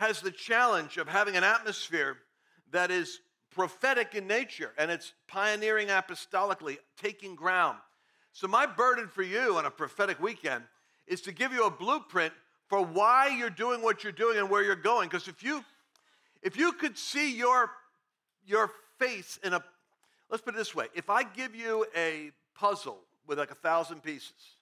has the challenge of having an atmosphere that is prophetic in nature and it's pioneering apostolically, taking ground. So, my burden for you on a prophetic weekend is to give you a blueprint for why you're doing what you're doing and where you're going. Because if you if you could see your your face in a let's put it this way if i give you a puzzle with like a thousand pieces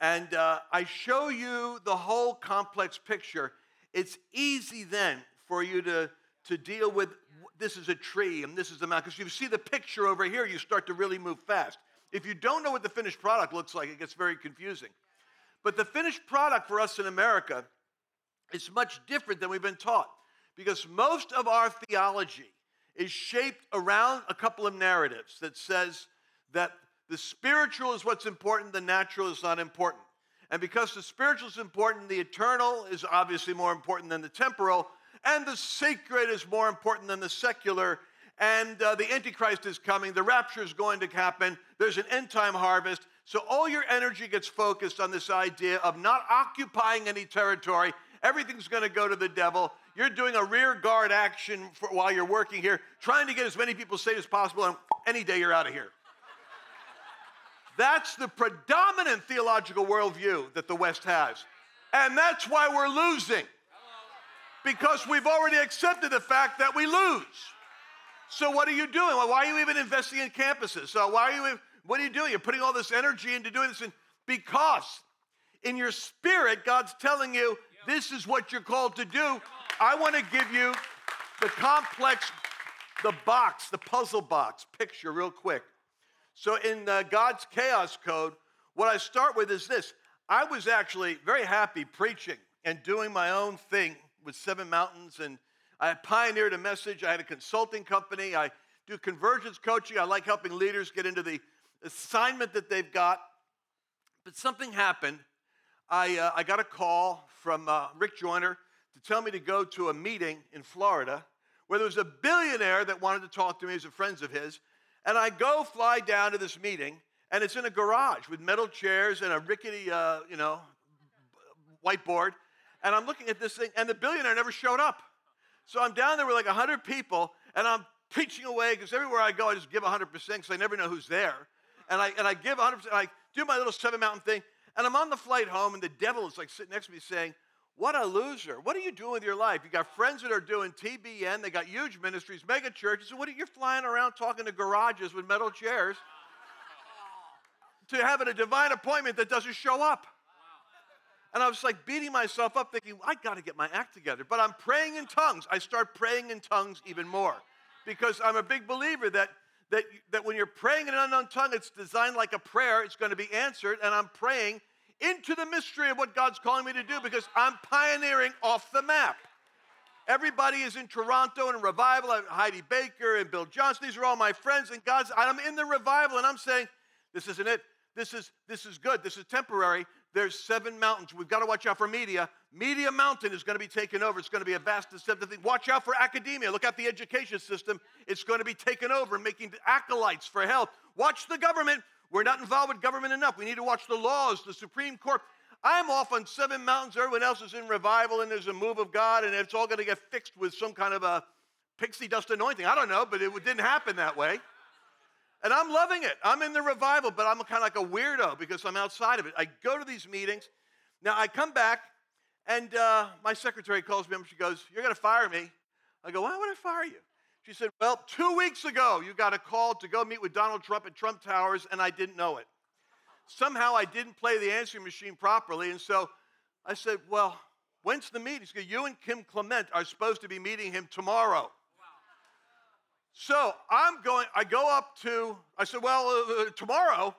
and uh, i show you the whole complex picture it's easy then for you to, to deal with this is a tree and this is a mountain. Because you see the picture over here, you start to really move fast. If you don't know what the finished product looks like, it gets very confusing. But the finished product for us in America is much different than we've been taught because most of our theology is shaped around a couple of narratives that says that the spiritual is what's important, the natural is not important. And because the spiritual is important, the eternal is obviously more important than the temporal, and the sacred is more important than the secular. And uh, the Antichrist is coming, the rapture is going to happen, there's an end time harvest. So all your energy gets focused on this idea of not occupying any territory. Everything's going to go to the devil. You're doing a rear guard action for, while you're working here, trying to get as many people saved as possible, and any day you're out of here. That's the predominant theological worldview that the West has. And that's why we're losing. Because we've already accepted the fact that we lose. So what are you doing? Why are you even investing in campuses? So why are you what are you doing? You're putting all this energy into doing this and because in your spirit God's telling you this is what you're called to do. I want to give you the complex the box, the puzzle box picture real quick. So, in uh, God's chaos code, what I start with is this I was actually very happy preaching and doing my own thing with Seven Mountains, and I pioneered a message. I had a consulting company. I do convergence coaching. I like helping leaders get into the assignment that they've got. But something happened. I, uh, I got a call from uh, Rick Joyner to tell me to go to a meeting in Florida where there was a billionaire that wanted to talk to me as a friend of his. And I go fly down to this meeting, and it's in a garage with metal chairs and a rickety, uh, you know, whiteboard. And I'm looking at this thing, and the billionaire never showed up. So I'm down there with like 100 people, and I'm preaching away because everywhere I go, I just give 100% because I never know who's there. And I, and I give 100%, I do my little seven mountain thing, and I'm on the flight home, and the devil is like sitting next to me saying, what a loser. What are you doing with your life? You got friends that are doing TBN, they got huge ministries, mega churches. What are you flying around talking to garages with metal chairs to having a divine appointment that doesn't show up? And I was like beating myself up, thinking, I got to get my act together. But I'm praying in tongues. I start praying in tongues even more because I'm a big believer that, that, that when you're praying in an unknown tongue, it's designed like a prayer, it's going to be answered. And I'm praying into the mystery of what God's calling me to do because I'm pioneering off the map. Everybody is in Toronto in revival. And Heidi Baker and Bill Johnson. These are all my friends, and God's. I'm in the revival, and I'm saying, this isn't it. This is this is good. This is temporary. There's seven mountains. We've got to watch out for media. Media Mountain is going to be taken over. It's going to be a vast deceptive thing. Watch out for academia. Look at the education system. It's going to be taken over, making acolytes for health. Watch the government. We're not involved with government enough. We need to watch the laws, the Supreme Court. I'm off on seven mountains. Everyone else is in revival, and there's a move of God, and it's all going to get fixed with some kind of a pixie dust anointing. I don't know, but it didn't happen that way. And I'm loving it. I'm in the revival, but I'm kind of like a weirdo because I'm outside of it. I go to these meetings. Now I come back, and uh, my secretary calls me up. She goes, "You're going to fire me." I go, "Why would I fire you?" She said, Well, two weeks ago, you got a call to go meet with Donald Trump at Trump Towers, and I didn't know it. Somehow I didn't play the answering machine properly. And so I said, Well, when's the meeting? She said, You and Kim Clement are supposed to be meeting him tomorrow. So I'm going, I go up to, I said, Well, uh, uh, tomorrow.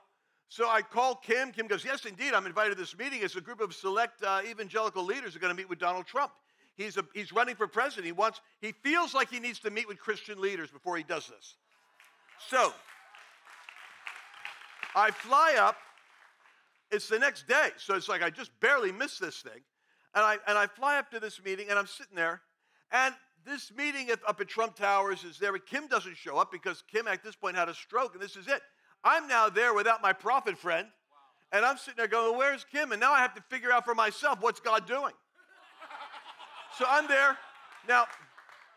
So I call Kim. Kim goes, Yes, indeed, I'm invited to this meeting. It's a group of select uh, evangelical leaders who are going to meet with Donald Trump. He's, a, he's running for president. He wants, he feels like he needs to meet with Christian leaders before he does this. So I fly up. It's the next day. So it's like I just barely missed this thing. And I, and I fly up to this meeting and I'm sitting there. And this meeting up at Trump Towers is there. Kim doesn't show up because Kim at this point had a stroke and this is it. I'm now there without my prophet friend. And I'm sitting there going, well, where's Kim? And now I have to figure out for myself what's God doing. So I'm there. Now,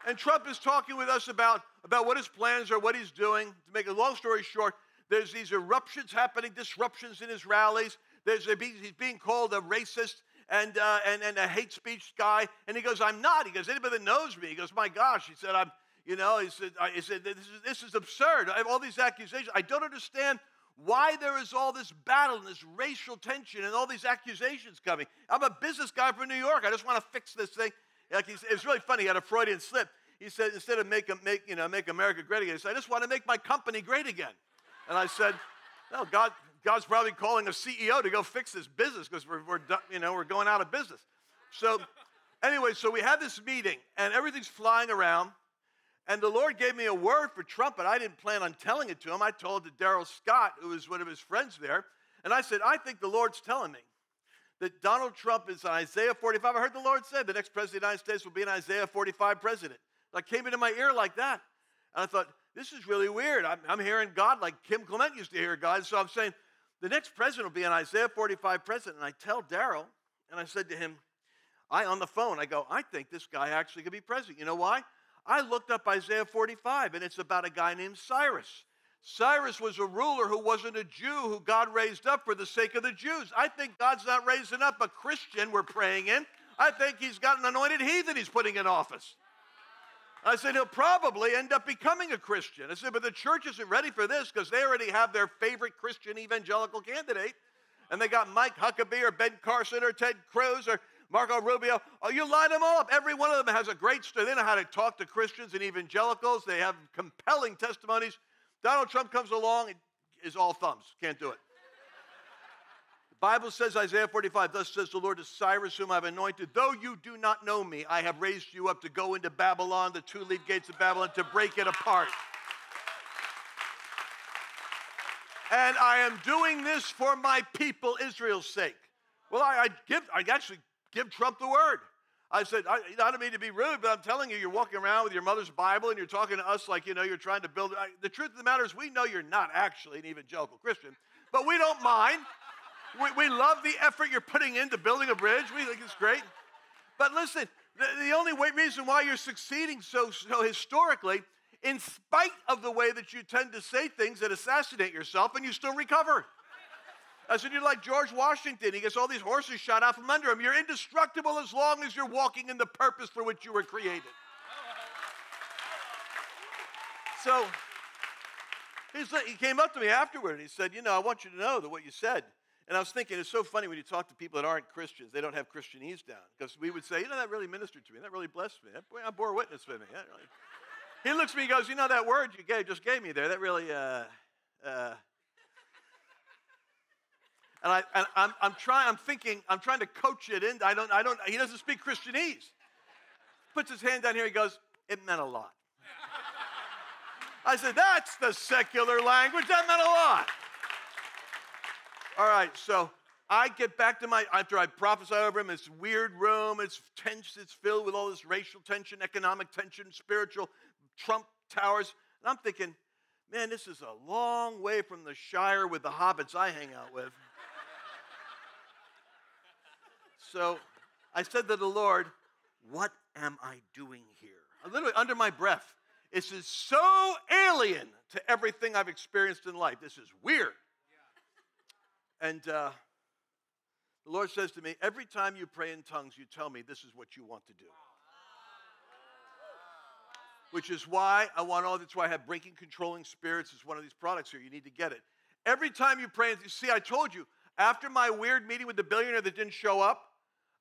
and Trump is talking with us about, about what his plans are, what he's doing. To make a long story short, there's these eruptions happening, disruptions in his rallies. There's a, he's being called a racist and, uh, and, and a hate speech guy. And he goes, I'm not. He goes, anybody that knows me, he goes, my gosh. He said, I'm, you know, he said, I, he said this, is, this is absurd. I have all these accusations. I don't understand why there is all this battle and this racial tension and all these accusations coming. I'm a business guy from New York. I just want to fix this thing. Like it was really funny. He had a Freudian slip. He said, instead of make, make, you know, make America great again, he said, I just want to make my company great again. And I said, no, God, God's probably calling a CEO to go fix this business because we're, we're, you know, we're going out of business. So anyway, so we had this meeting and everything's flying around. And the Lord gave me a word for Trump, but I didn't plan on telling it to him. I told it to Darrell Scott, who was one of his friends there. And I said, I think the Lord's telling me that Donald Trump is Isaiah 45. I heard the Lord say the next president of the United States will be an Isaiah 45 president. That came into my ear like that. And I thought, this is really weird. I'm, I'm hearing God like Kim Clement used to hear God. So I'm saying, the next president will be an Isaiah 45 president. And I tell Darrell, and I said to him, I on the phone, I go, I think this guy actually could be president. You know why? I looked up Isaiah 45, and it's about a guy named Cyrus. Cyrus was a ruler who wasn't a Jew who God raised up for the sake of the Jews. I think God's not raising up a Christian we're praying in. I think he's got an anointed heathen he's putting in office. I said, he'll probably end up becoming a Christian. I said, but the church isn't ready for this because they already have their favorite Christian evangelical candidate. And they got Mike Huckabee or Ben Carson or Ted Cruz or Marco Rubio. Oh, you line them all up. Every one of them has a great story. They know how to talk to Christians and evangelicals. They have compelling testimonies. Donald Trump comes along it is all thumbs. Can't do it. The Bible says, Isaiah 45, thus says the Lord to Cyrus, whom I've anointed, though you do not know me, I have raised you up to go into Babylon, the two lead gates of Babylon, to break it apart. And I am doing this for my people, Israel's sake. Well, I, I give, I actually give Trump the word. I said, I, I, don't mean to be rude, but I'm telling you, you're walking around with your mother's Bible and you're talking to us like, you know, you're trying to build. I, the truth of the matter is, we know you're not actually an evangelical Christian, but we don't mind. We, we love the effort you're putting into building a bridge. We think it's great. But listen, the, the only way, reason why you're succeeding so, so historically, in spite of the way that you tend to say things that assassinate yourself and you still recover. I said, You're like George Washington. He gets all these horses shot out from under him. You're indestructible as long as you're walking in the purpose for which you were created. So he came up to me afterward and he said, You know, I want you to know that what you said and I was thinking, it's so funny when you talk to people that aren't Christians, they don't have Christianese down. Because we would say, you know, that really ministered to me. That really blessed me. That, boy, I bore witness with me. Really... He looks at me and goes, you know, that word you gave, just gave me there, that really, uh, uh... and I, and I'm, I'm trying, I'm thinking, I'm trying to coach it in. I don't, I don't, he doesn't speak Christianese. Puts his hand down here, he goes, it meant a lot. I said, that's the secular language. That meant a lot. All right, so I get back to my, after I prophesy over him, this weird room, it's tense, it's filled with all this racial tension, economic tension, spiritual Trump towers. And I'm thinking, man, this is a long way from the Shire with the hobbits I hang out with. So I said to the Lord, what am I doing here? Literally under my breath. This is so alien to everything I've experienced in life. This is weird. And uh, the Lord says to me, Every time you pray in tongues, you tell me this is what you want to do. Which is why I want all that's why I have breaking controlling spirits as one of these products here. You need to get it. Every time you pray, see, I told you, after my weird meeting with the billionaire that didn't show up,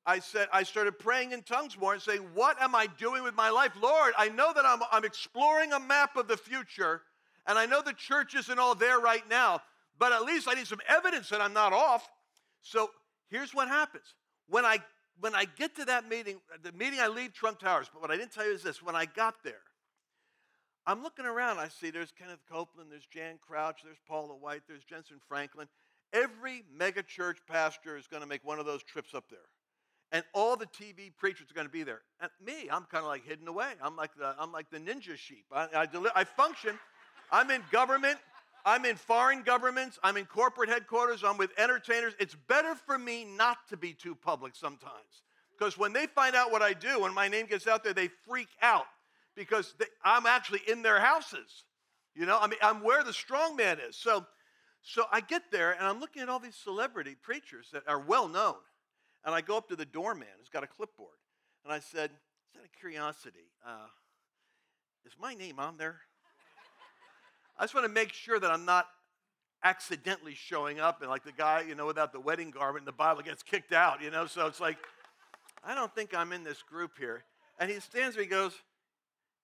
I said, I started praying in tongues more and saying, What am I doing with my life? Lord, I know that I'm, I'm exploring a map of the future, and I know the church isn't all there right now, but at least I need some evidence that I'm not off. So here's what happens when I when I get to that meeting, the meeting I leave Trump Towers, but what I didn't tell you is this when I got there, I'm looking around, I see there's Kenneth Copeland, there's Jan Crouch, there's Paula White, there's Jentezen Franklin. Every megachurch pastor is going to make one of those trips up there. And all the TV preachers are going to be there. And me, I'm kind of like hidden away. I'm like the, I'm like the ninja sheep. I, I, deli- I function. I'm in government. I'm in foreign governments. I'm in corporate headquarters. I'm with entertainers. It's better for me not to be too public sometimes. Because when they find out what I do, when my name gets out there, they freak out because they, I'm actually in their houses. You know, I mean, I'm where the strong man is. So, so I get there and I'm looking at all these celebrity preachers that are well known. And I go up to the doorman who's got a clipboard. And I said, "Is that a curiosity, uh, is my name on there? I just want to make sure that I'm not accidentally showing up and like the guy, you know, without the wedding garment in the Bible gets kicked out, you know? So it's like, I don't think I'm in this group here. And he stands there, he goes,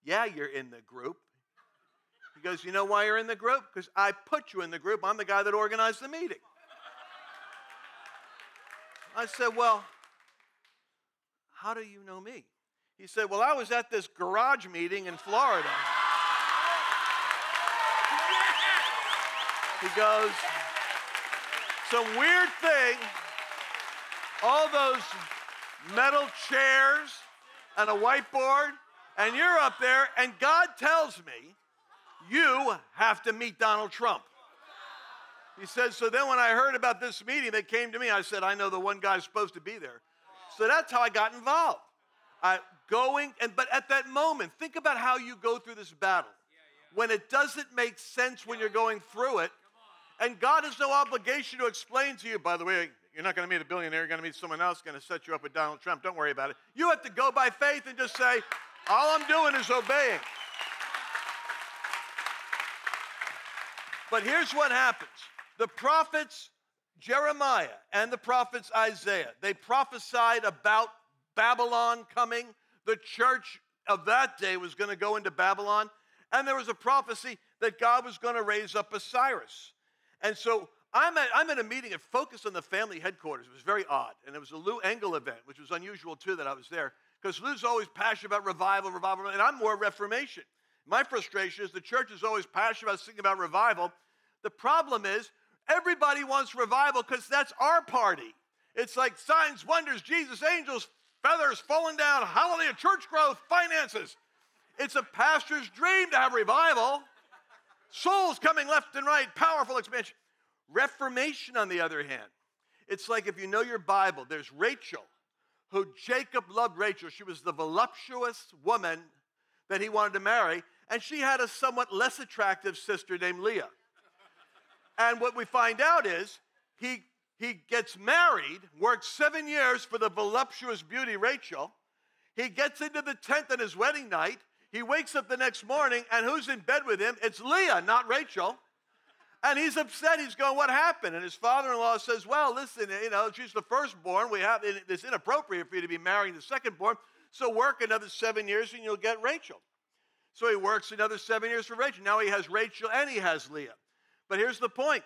Yeah, you're in the group. He goes, You know why you're in the group? Because I put you in the group. I'm the guy that organized the meeting. I said, Well, how do you know me? He said, Well, I was at this garage meeting in Florida. He goes, Some weird thing, all those metal chairs and a whiteboard, and you're up there, and God tells me you have to meet Donald Trump. He says, so then when I heard about this meeting that came to me, I said, I know the one guy's supposed to be there. So that's how I got involved. I going and but at that moment, think about how you go through this battle. When it doesn't make sense when you're going through it, and God has no obligation to explain to you, by the way, you're not going to meet a billionaire, you're going to meet someone else going to set you up with Donald Trump. Don't worry about it. You have to go by faith and just say, all I'm doing is obeying. But here's what happens the prophets Jeremiah and the prophets Isaiah, they prophesied about Babylon coming. The church of that day was going to go into Babylon. And there was a prophecy that God was going to raise up a Cyrus. And so I'm at, I'm at a meeting at Focus on the Family headquarters. It was very odd. And it was a Lou Engle event, which was unusual too that I was there. Because Lou's always passionate about revival, revival, and I'm more Reformation. My frustration is the church is always passionate about singing about revival. The problem is everybody wants revival because that's our party. It's like signs, wonders, Jesus, angels, feathers falling down, hallelujah, church growth, finances. It's a pastor's dream to have revival. Souls coming left and right, powerful expansion. Reformation, on the other hand, it's like if you know your Bible, there's Rachel, who Jacob loved Rachel. She was the voluptuous woman that he wanted to marry, and she had a somewhat less attractive sister named Leah. And what we find out is he, he gets married, works seven years for the voluptuous beauty Rachel. He gets into the tent on his wedding night. He wakes up the next morning, and who's in bed with him? It's Leah, not Rachel. And he's upset. He's going, What happened? And his father in law says, Well, listen, you know, she's the firstborn. We have, it's inappropriate for you to be marrying the secondborn. So work another seven years and you'll get Rachel. So he works another seven years for Rachel. Now he has Rachel and he has Leah. But here's the point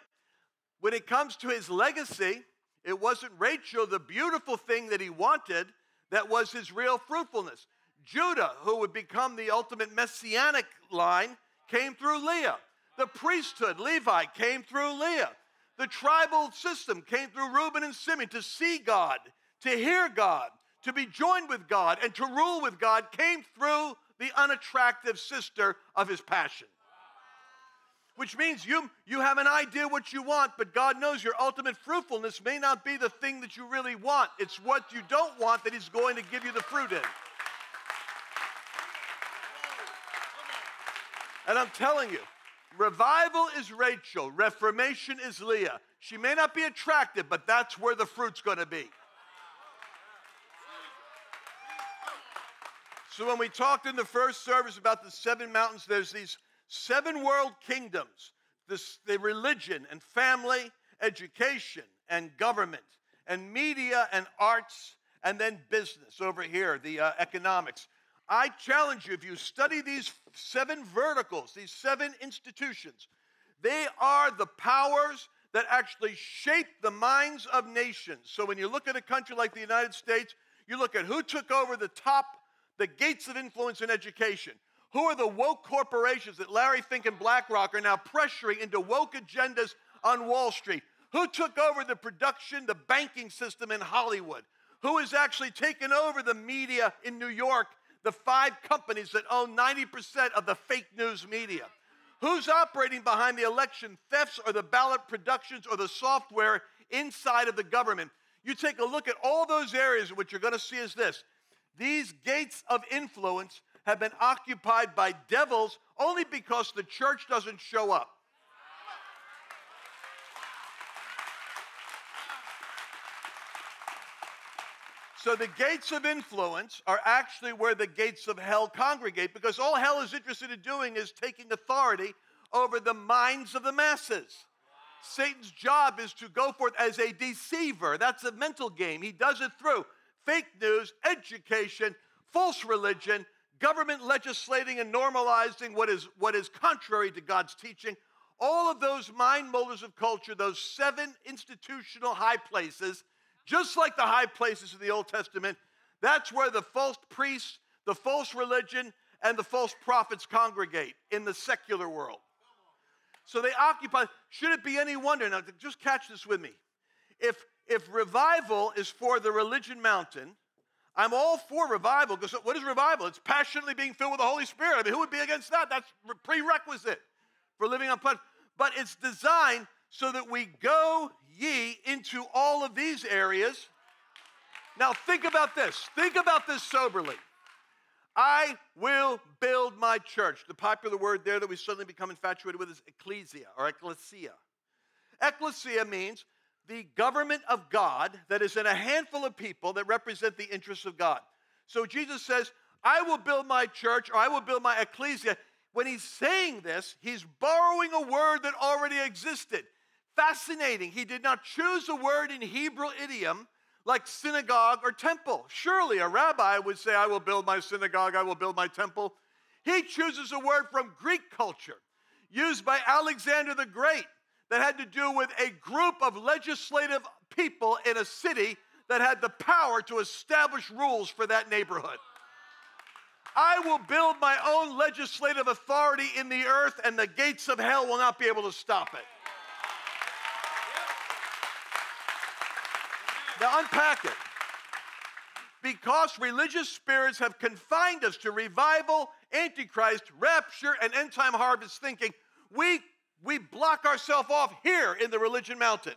when it comes to his legacy, it wasn't Rachel, the beautiful thing that he wanted, that was his real fruitfulness. Judah, who would become the ultimate messianic line, came through Leah. The priesthood, Levi, came through Leah. The tribal system came through Reuben and Simeon to see God, to hear God, to be joined with God, and to rule with God came through the unattractive sister of his passion. Which means you, you have an idea what you want, but God knows your ultimate fruitfulness may not be the thing that you really want. It's what you don't want that He's going to give you the fruit in. And I'm telling you, revival is Rachel, reformation is Leah. She may not be attractive, but that's where the fruit's going to be. So when we talked in the first service about the seven mountains, there's these seven world kingdoms this, the religion and family, education and government, and media and arts, and then business over here, the uh, economics. I challenge you, if you study these seven verticals, these seven institutions, they are the powers that actually shape the minds of nations. So when you look at a country like the United States, You look at who took over the top, the gates of influence in education. Who are the woke corporations that Larry Fink and BlackRock are now pressuring into woke agendas on Wall Street? Who took over the production, the banking system in Hollywood? Who has actually taken over the media in New York, the five companies that own 90% of the fake news media? Who's operating behind the election thefts or the ballot productions or the software inside of the government? You take a look at all those areas, what you're going to see is this. These gates of influence have been occupied by devils only because the church doesn't show up. So the gates of influence are actually where the gates of hell congregate because all hell is interested in doing is taking authority over the minds of the masses. Satan's job is to go forth as a deceiver. That's a mental game. He does it through fake news, education, false religion, government legislating and normalizing what is, what is contrary to God's teaching. All of those mind molders of culture, those seven institutional high places, just like the high places of the Old Testament, that's where the false priests, the false religion, and the false prophets congregate in the secular world. So they occupy. Should it be any wonder? Now, just catch this with me. If if revival is for the religion mountain, I'm all for revival because what is revival? It's passionately being filled with the Holy Spirit. I mean, who would be against that? That's prerequisite for living on planet. But it's designed so that we go ye into all of these areas. Now, think about this. Think about this soberly. I will build my church. The popular word there that we suddenly become infatuated with is ecclesia or ecclesia. Ecclesia means the government of God that is in a handful of people that represent the interests of God. So Jesus says, I will build my church or I will build my ecclesia. When he's saying this, he's borrowing a word that already existed. Fascinating. He did not choose a word in Hebrew idiom like synagogue or temple. Surely a rabbi would say, I will build my synagogue, I will build my temple. He chooses a word from Greek culture used by Alexander the Great that had to do with a group of legislative people in a city that had the power to establish rules for that neighborhood. I will build my own legislative authority in the earth, and the gates of hell will not be able to stop it. Now, unpack it. Because religious spirits have confined us to revival, antichrist, rapture, and end time harvest thinking, we, we block ourselves off here in the religion mountain,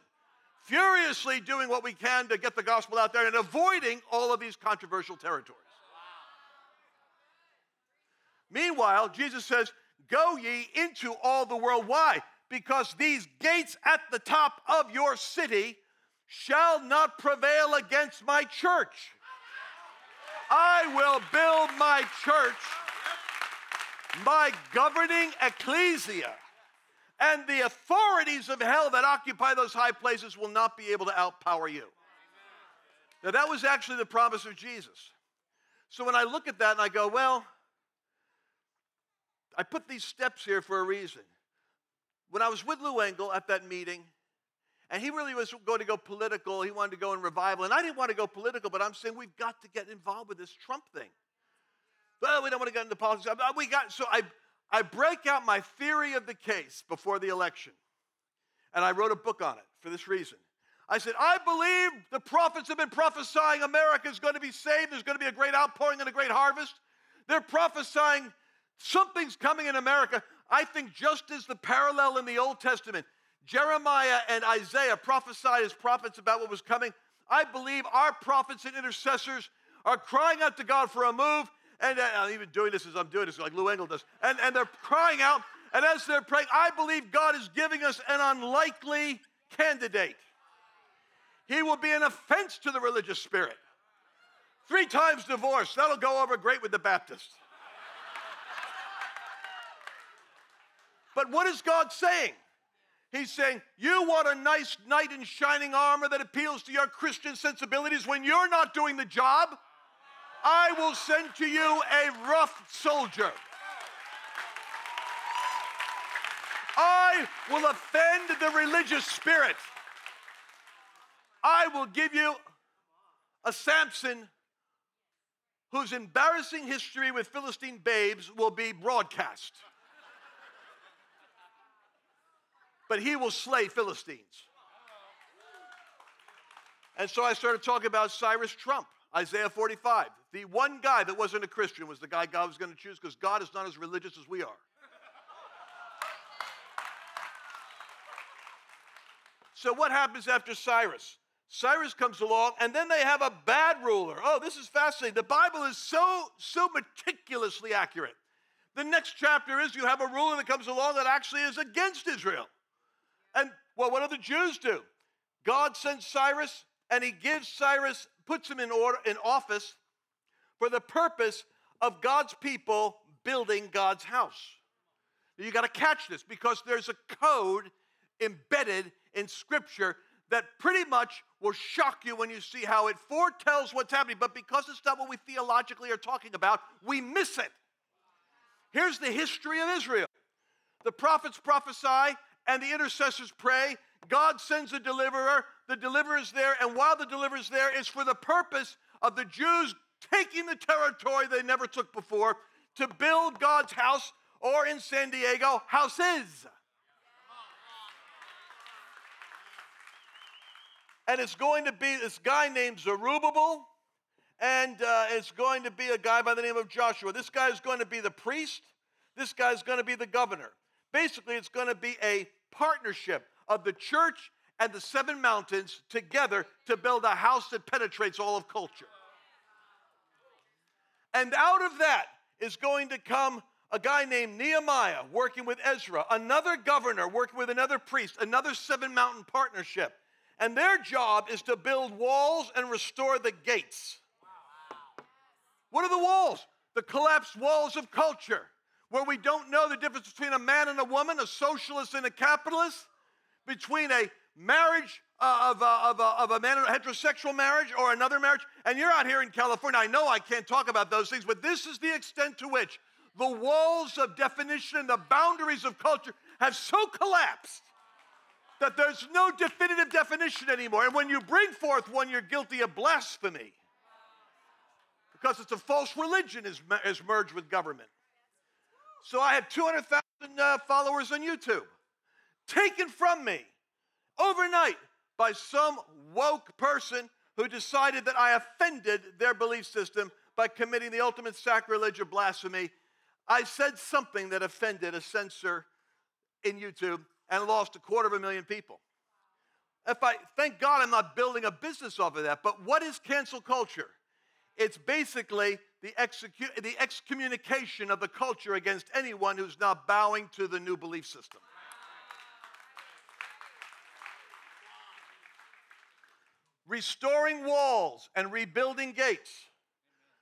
furiously doing what we can to get the gospel out there and avoiding all of these controversial territories. Meanwhile, Jesus says, Go ye into all the world. Why? Because these gates at the top of your city shall not prevail against my church. I will build my church, my governing ecclesia, and the authorities of hell that occupy those high places will not be able to outpower you. Now, that was actually the promise of Jesus. So when I look at that and I go, well, I put these steps here for a reason. When I was with Lou Engle at that meeting, and he really was going to go political. He wanted to go in revival. And I didn't want to go political, but I'm saying we've got to get involved with this Trump thing. Well, we don't want to get into politics. Uh, we got, so I, I break out my theory of the case before the election. And I wrote a book on it for this reason. I said, I believe the prophets have been prophesying America is going to be saved. There's going to be a great outpouring and a great harvest. They're prophesying something's coming in America. I think just as the parallel in the Old Testament, Jeremiah and Isaiah prophesied as prophets about what was coming. I believe our prophets and intercessors are crying out to God for a move. And uh, I'm even doing this as I'm doing this, like Lou Engle does. And, and they're crying out. And as they're praying, I believe God is giving us an unlikely candidate. He will be an offense to the religious spirit. Three times divorced. That'll go over great with the Baptists. But what is God saying? He's saying, You want a nice knight in shining armor that appeals to your Christian sensibilities when you're not doing the job? I will send to you a rough soldier. I will offend the religious spirit. I will give you a Samson whose embarrassing history with Philistine babes will be broadcast. but he will slay Philistines. And so I started talking about Cyrus Trump, Isaiah 45. The one guy that wasn't a Christian was the guy God was going to choose because God is not as religious as we are. so, what happens after Cyrus? Cyrus comes along, and then they have a bad ruler. Oh, this is fascinating. The Bible is so, so meticulously accurate. The next chapter is you have a ruler that comes along that actually is against Israel. And well, what do the Jews do? God sends Cyrus, and he gives Cyrus, puts him in order in office for the purpose of God's people building God's house. You got to catch this because there's a code embedded in Scripture that pretty much will shock you when you see how it foretells what's happening. But because it's not what we theologically are talking about, we miss it. Here's the history of Israel the prophets prophesy, and the intercessors pray. God sends a deliverer, the deliverer is there, and while the deliverer is there, it's for the purpose of the Jews taking the territory they never took before to build God's house, or in San Diego, houses. And it's going to be this guy named Zerubbabel, and uh, it's going to be a guy by the name of Joshua. This guy is going to be the priest, this guy is going to be the governor. Basically, it's going to be a partnership of the church and the seven mountains together to build a house that penetrates all of culture. And out of that is going to come a guy named Nehemiah working with Ezra, another governor working with another priest, another seven mountain partnership. And their job is to build walls and restore the gates. What are the walls? The collapsed walls of culture where we don't know the difference between a man and a woman, a socialist and a capitalist, between a marriage uh, of, uh, of, uh, of a man a heterosexual marriage or another marriage. And you're out here in California. I know I can't talk about those things, but this is the extent to which the walls of definition and the boundaries of culture have so collapsed that there's no definitive definition anymore. And when you bring forth one, you're guilty of blasphemy because it's a false religion is, is merged with government. So I have 200,000 uh, followers on YouTube, taken from me overnight by some woke person who decided that I offended their belief system by committing the ultimate sacrilege of blasphemy. I said something that offended a censor in YouTube and lost a quarter of a million people. If I thank God I'm not building a business off of that, but what is cancel culture? It's basically the, execu- the excommunication of the culture against anyone who's not bowing to the new belief system. Restoring walls and rebuilding gates.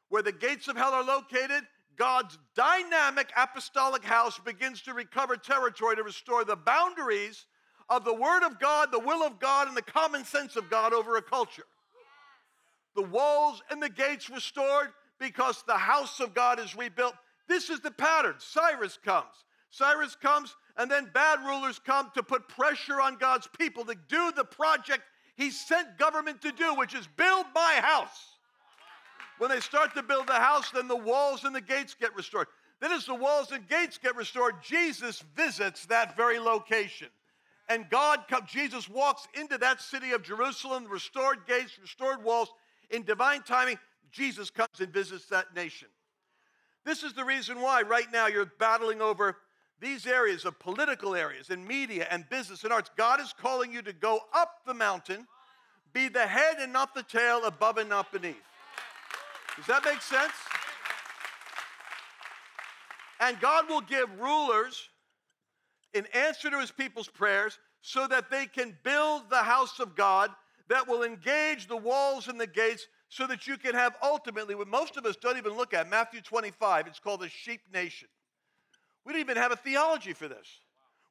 Where the gates of hell are located, God's dynamic apostolic house begins to recover territory to restore the boundaries of the Word of God, the will of God, and the common sense of God over a culture. The walls and the gates restored, because the house of God is rebuilt. This is the pattern. Cyrus comes. Cyrus comes, and then bad rulers come to put pressure on God's people to do the project he sent government to do, which is build my house. When they start to build the house, then the walls and the gates get restored. Then, as the walls and gates get restored, Jesus visits that very location. And God Jesus walks into that city of Jerusalem, restored gates, restored walls. In divine timing, Jesus comes and visits that nation. This is the reason why right now you're battling over these areas of political areas and media and business and arts. God is calling you to go up the mountain, be the head and not the tail, above and not beneath. Does that make sense? And God will give rulers in answer to his people's prayers so that they can build the house of God that will engage the walls and the gates so that you can have ultimately what most of us don't even look at Matthew 25. It's called the sheep nation. We don't even have a theology for this.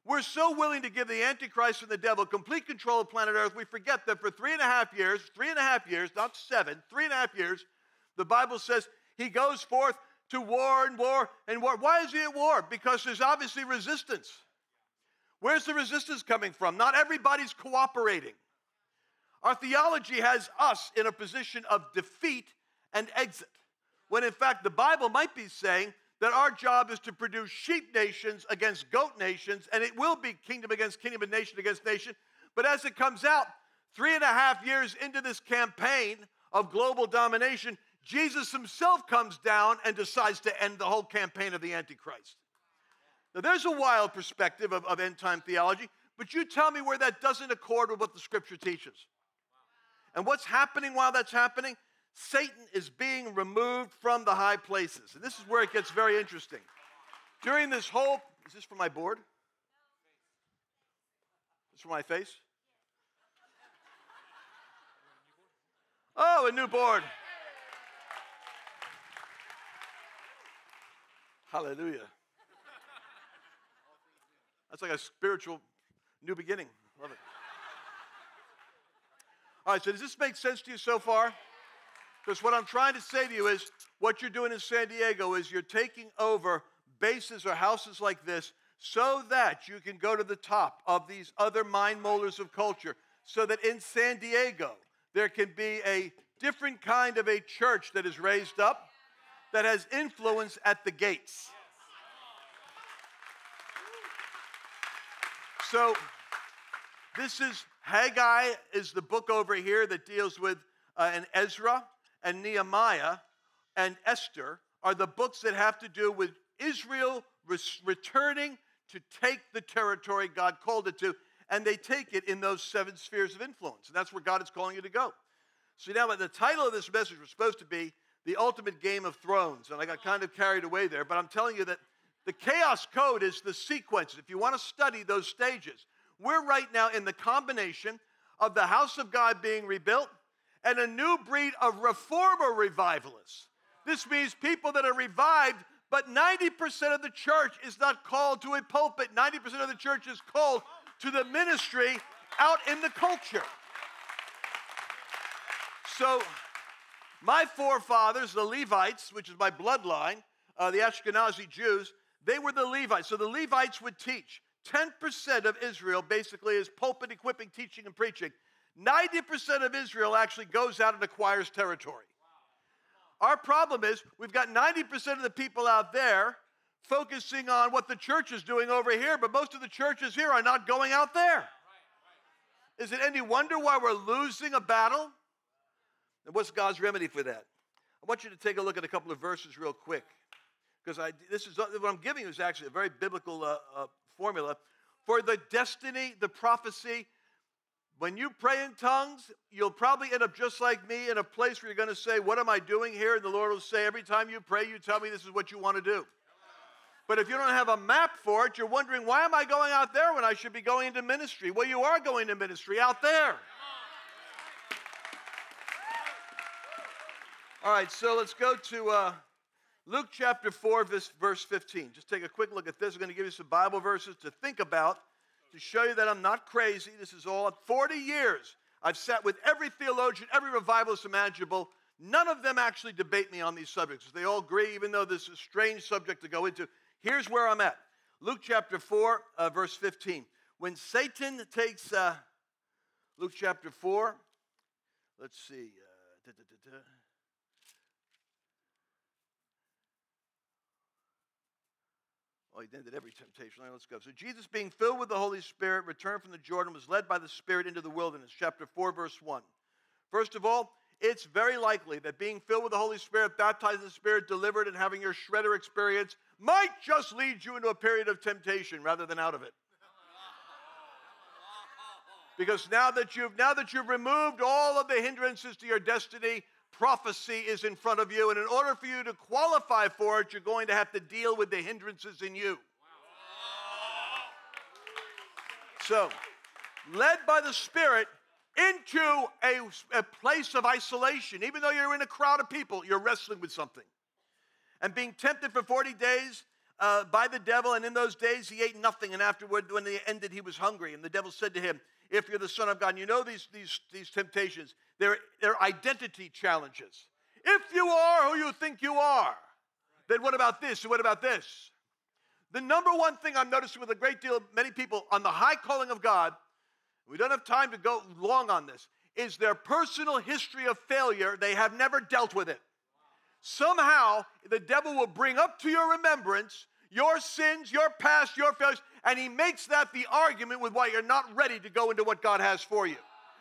We're so willing to give the Antichrist and the devil complete control of planet Earth, we forget that for three and a half years, three and a half years, not seven, three and a half years, the Bible says he goes forth to war and war and war. Why is he at war? Because there's obviously resistance. Where's the resistance coming from? Not everybody's cooperating. Our theology has us in a position of defeat and exit. when in fact the Bible might be saying that our job is to produce sheep nations against goat nations, and it will be kingdom against kingdom and nation against nation. But as it comes out, three and a half years into this campaign of global domination, Jesus himself comes down and decides to end the whole campaign of the Antichrist. Now, there's a wild perspective of, of end time theology, but you tell me where that doesn't accord with what the scripture teaches. And what's happening while that's happening? Satan is being removed from the high places. And this is where it gets very interesting. During this whole, is this for my board? This for my face? Oh, a new board. Hallelujah. That's like a spiritual new beginning. Love it. All right, so does this make sense to you so far? Because what I'm trying to say to you is what you're doing in San Diego is you're taking over bases or houses like this so that you can go to the top of these other mind molders of culture, so that in San Diego there can be a different kind of a church that is raised up that has influence at the gates. So, this is Haggai is the book over here that deals with uh, and Ezra and Nehemiah and Esther are the books that have to do with Israel res- returning to take the territory God called it to, and they take it in those seven spheres of influence. And that's where God is calling you to go. So now the title of this message was supposed to be The Ultimate Game of Thrones, and I got kind of carried away there, but I'm telling you that the chaos code is the sequence. If you want to study those stages, we're right now in the combination of the house of God being rebuilt and a new breed of reformer revivalists. This means people that are revived, but 90% of the church is not called to a pulpit. 90% of the church is called to the ministry out in the culture. So, my forefathers, the Levites, which is my bloodline, uh, the Ashkenazi Jews, they were the Levites. So the Levites would teach. 10% of Israel basically is pulpit equipping, teaching, and preaching. 90% of Israel actually goes out and acquires territory. Our problem is we've got 90% of the people out there focusing on what the church is doing over here, but most of the churches here are not going out there. Is it any wonder why we're losing a battle? And what's God's remedy for that? I want you to take a look at a couple of verses real quick because I this is what I'm giving you is actually a very biblical uh, uh, formula for the destiny, the prophecy. When you pray in tongues, you'll probably end up just like me in a place where you're going to say, What am I doing here? And the Lord will say, Every time you pray, you tell me this is what you want to do. But if you don't have a map for it, you're wondering, Why am I going out there when I should be going into ministry? Well, you are going to ministry out there. All right, so let's go to uh, Luke chapter 4, verse 15. Just take a quick look at this. We're going to give you some Bible verses to think about to show you that I'm not crazy. This is all 40 years. I've sat with every theologian, every revivalist imaginable. None of them actually debate me on these subjects. They all agree, even though this is a strange subject to go into. Here's where I'm at Luke chapter 4, uh, verse 15. When Satan takes, uh, Luke chapter 4, let's see. Uh, Oh, he ended every temptation. Let's go. So Jesus, being filled with the Holy Spirit, returned from the Jordan, was led by the Spirit into the wilderness. Chapter 4, verse 1. First of all, it's very likely that being filled with the Holy Spirit, baptized in the Spirit, delivered, and having your shredder experience might just lead you into a period of temptation rather than out of it. Because now that you've now that you've removed all of the hindrances to your destiny, prophecy is in front of you, and in order for you to qualify for it, you're going to have to deal with the hindrances in you. So, led by the Spirit into a, a place of isolation, even though you're in a crowd of people, you're wrestling with something. And being tempted for 40 days uh, by the devil, and in those days he ate nothing, and afterward, when they ended, he was hungry. And the devil said to him, If you're the Son of God, and you know these, these, these temptations, they're, they're identity challenges. If you are who you think you are, then what about this and what about this? The number one thing I'm noticing with a great deal of many people on the high calling of God, we don't have time to go long on this, is their personal history of failure. They have never dealt with it. somehow the devil will bring up to your remembrance your sins, your past, your failures, and he makes that the argument with why you're not ready to go into what God has for you.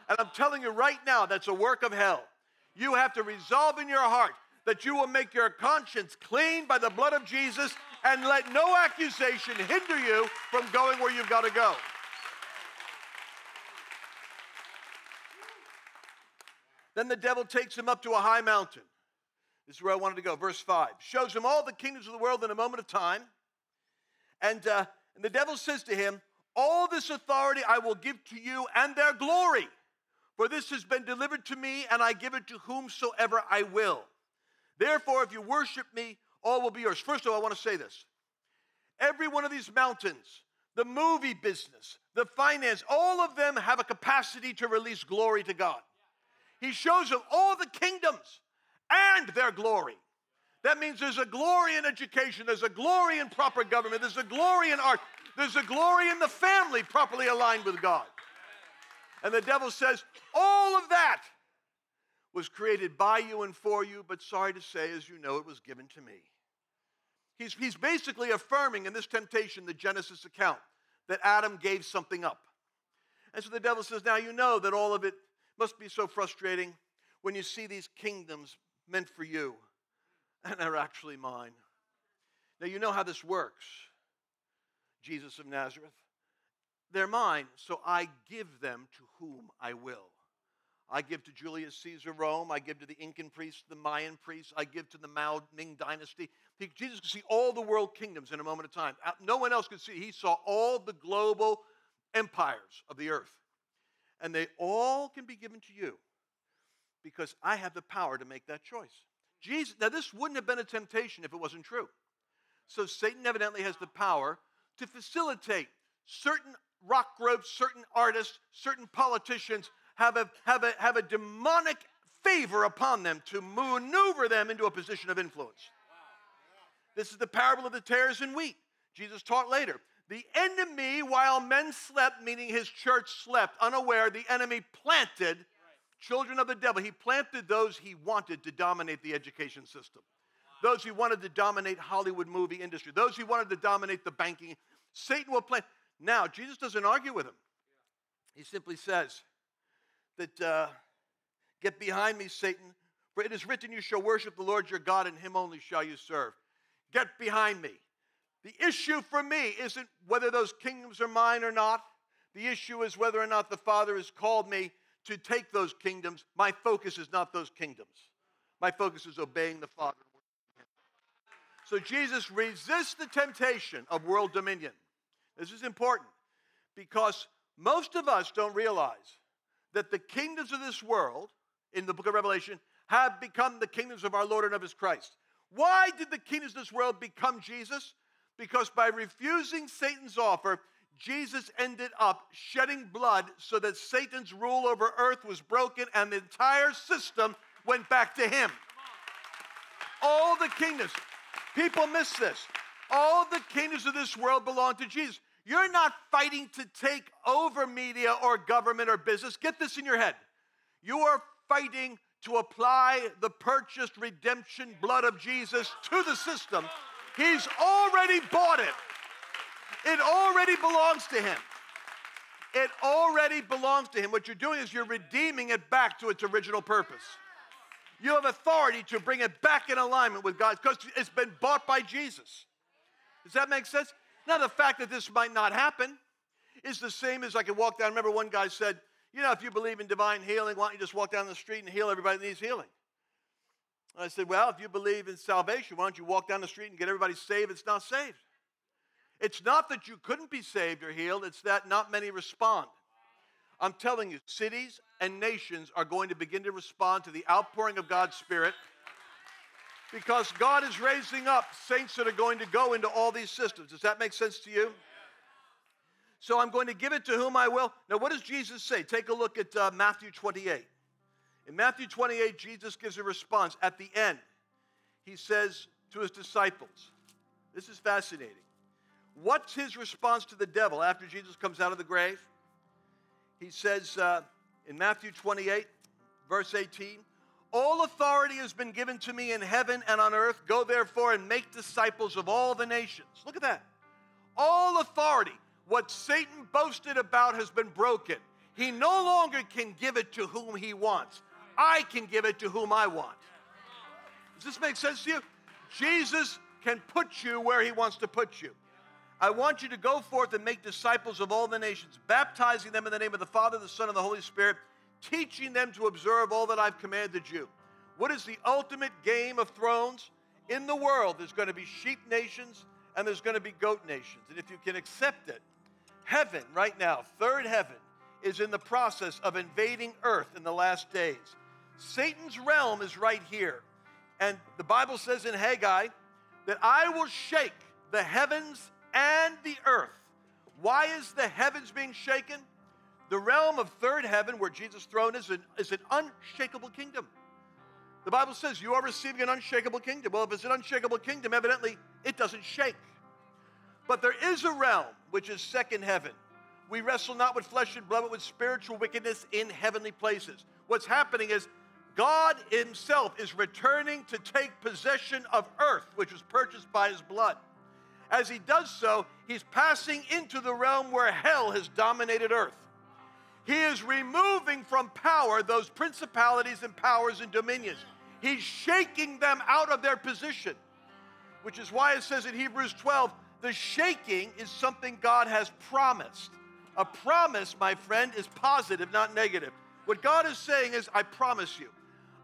And I'm telling you right now, that's a work of hell. You have to resolve in your heart that you will make your conscience clean by the blood of Jesus and let no accusation hinder you from going where you've got to go. Then the devil takes him up to a high mountain. This is where I wanted to go. Verse 5 shows him all the kingdoms of the world in a moment of time. And, uh, and the devil says to him, All this authority I will give to you and their glory. For this has been delivered to me, and I give it to whomsoever I will. Therefore, if you worship me, all will be yours. First of all, I want to say this. Every one of these mountains, the movie business, the finance, all of them have a capacity to release glory to God. He shows them all the kingdoms and their glory. That means there's a glory in education, there's a glory in proper government, there's a glory in art, there's a glory in the family properly aligned with God. And the devil says, All of that was created by you and for you, but sorry to say, as you know, it was given to me. He's, he's basically affirming in this temptation, the Genesis account, that Adam gave something up. And so the devil says, Now you know that all of it must be so frustrating when you see these kingdoms meant for you and they're actually mine. Now, you know how this works, Jesus of Nazareth. They're mine, so I give them to whom I will. I give to Julius Caesar Rome. I give to the Incan priests, the Mayan priests. I give to the Mao Ming dynasty. Jesus could see all the world kingdoms in a moment of time. Uh, no one else could see. He saw all the global empires of the earth. And they all can be given to you because I have the power to make that choice. Jesus, now this wouldn't have been a temptation if it wasn't true. So Satan evidently has the power to facilitate certain rock groups, certain artists, certain politicians have a, have a, have a demonic favor upon them to maneuver them into a position of influence. This is the parable of the tares and wheat. Jesus taught later. The enemy, while men slept, meaning his church slept, unaware, the enemy planted children of the devil. He planted those he wanted to dominate the education system, those he wanted to dominate Hollywood movie industry, those he wanted to dominate the banking. Satan will plant. Now, Jesus doesn't argue with him. He simply says that, uh, get behind me, Satan, for it is written, you shall worship the Lord your God, and him only shall you serve. Get behind me. The issue for me isn't whether those kingdoms are mine or not. The issue is whether or not the Father has called me to take those kingdoms, my focus is not those kingdoms. My focus is obeying the Father. So Jesus resists the temptation of world dominion. This is important because most of us don't realize that the kingdoms of this world in the book of Revelation have become the kingdoms of our Lord and of his Christ. Why did the kingdoms of this world become Jesus? Because by refusing Satan's offer, Jesus ended up shedding blood so that Satan's rule over earth was broken and the entire system went back to him. All the kingdoms, people miss this. All the kingdoms of this world belong to Jesus. You're not fighting to take over media or government or business. Get this in your head. You are fighting to apply the purchased redemption blood of Jesus to the system. He's already bought it. It already belongs to Him. It already belongs to Him. What you're doing is you're redeeming it back to its original purpose. You have authority to bring it back in alignment with God because it's been bought by Jesus. Does that make sense? Now, the fact that this might not happen is the same as I could walk down. I remember one guy said, You know, if you believe in divine healing, why don't you just walk down the street and heal everybody that needs healing? I said, Well, if you believe in salvation, why don't you walk down the street and get everybody saved that's not saved? It's not that you couldn't be saved or healed, it's that not many respond. I'm telling you, cities and nations are going to begin to respond to the outpouring of God's Spirit because God is raising up saints that are going to go into all these systems. Does that make sense to you? So I'm going to give it to whom I will. Now, what does Jesus say? Take a look at uh, Matthew 28. In Matthew 28, Jesus gives a response. At the end, he says to his disciples, This is fascinating. What's his response to the devil after Jesus comes out of the grave? He says uh, in Matthew 28, verse 18, All authority has been given to me in heaven and on earth. Go therefore and make disciples of all the nations. Look at that. All authority. What Satan boasted about has been broken. He no longer can give it to whom he wants. I can give it to whom I want. Does this make sense to you? Jesus can put you where he wants to put you. I want you to go forth and make disciples of all the nations, baptizing them in the name of the Father, the Son, and the Holy Spirit teaching them to observe all that I've commanded you. What is the ultimate game of thrones? In the world, there's going to be sheep nations and there's going to be goat nations. And if you can accept it, heaven right now, third heaven, is in the process of invading earth in the last days. Satan's realm is right here. And the Bible says in Haggai that I will shake the heavens and the earth. Why is the heavens being shaken? The realm of third heaven, where Jesus' throne is, an, is an unshakable kingdom. The Bible says you are receiving an unshakable kingdom. Well, if it's an unshakable kingdom, evidently it doesn't shake. But there is a realm, which is second heaven. We wrestle not with flesh and blood, but with spiritual wickedness in heavenly places. What's happening is God Himself is returning to take possession of earth, which was purchased by His blood. As He does so, He's passing into the realm where hell has dominated earth. He is removing from power those principalities and powers and dominions. He's shaking them out of their position, which is why it says in Hebrews 12 the shaking is something God has promised. A promise, my friend, is positive, not negative. What God is saying is, I promise you,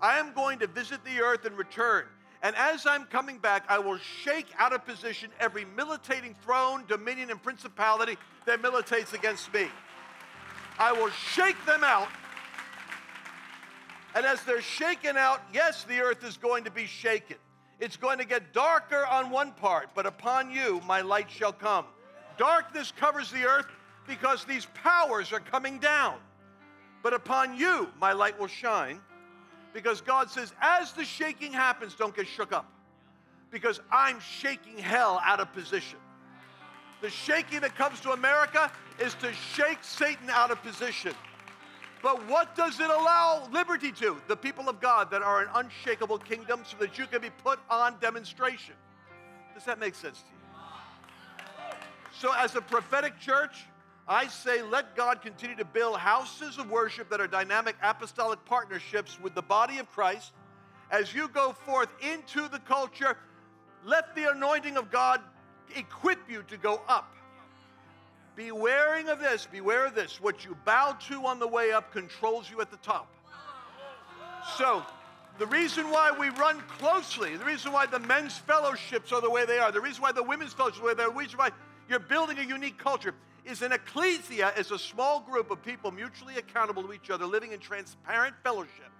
I am going to visit the earth and return. And as I'm coming back, I will shake out of position every militating throne, dominion, and principality that militates against me. I will shake them out. And as they're shaken out, yes, the earth is going to be shaken. It's going to get darker on one part, but upon you my light shall come. Darkness covers the earth because these powers are coming down. But upon you my light will shine because God says, as the shaking happens, don't get shook up because I'm shaking hell out of position. The shaking that comes to America is to shake Satan out of position. But what does it allow liberty to? The people of God that are an unshakable kingdom so that you can be put on demonstration. Does that make sense to you? So, as a prophetic church, I say let God continue to build houses of worship that are dynamic apostolic partnerships with the body of Christ. As you go forth into the culture, let the anointing of God equip you to go up. Be waring of this, beware of this. What you bow to on the way up controls you at the top. So, the reason why we run closely, the reason why the men's fellowships are the way they are, the reason why the women's fellowships are the way they are, the reason why you're building a unique culture is an ecclesia is a small group of people mutually accountable to each other, living in transparent fellowship.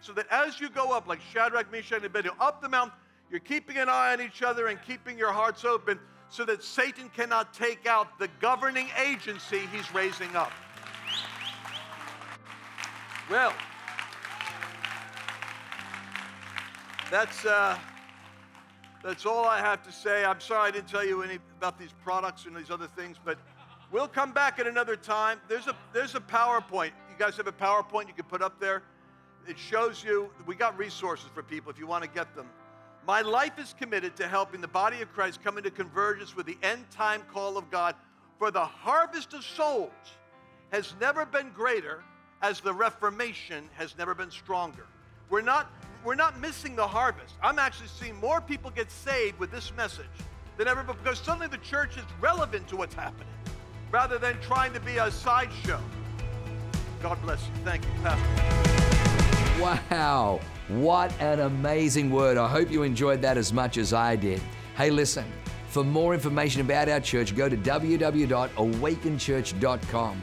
So that as you go up, like Shadrach, Meshach, and Abednego, up the mountain, you're keeping an eye on each other and keeping your hearts open so that Satan cannot take out the governing agency he's raising up. Well, that's uh, that's all I have to say. I'm sorry I didn't tell you any about these products and these other things, but we'll come back at another time. There's a there's a PowerPoint. You guys have a PowerPoint you can put up there. It shows you we got resources for people if you want to get them. My life is committed to helping the body of Christ come into convergence with the end time call of God. For the harvest of souls has never been greater, as the Reformation has never been stronger. We're not, we're not missing the harvest. I'm actually seeing more people get saved with this message than ever because suddenly the church is relevant to what's happening rather than trying to be a sideshow. God bless you. Thank you, Pastor. Wow. What an amazing word. I hope you enjoyed that as much as I did. Hey, listen, for more information about our church, go to www.awakenchurch.com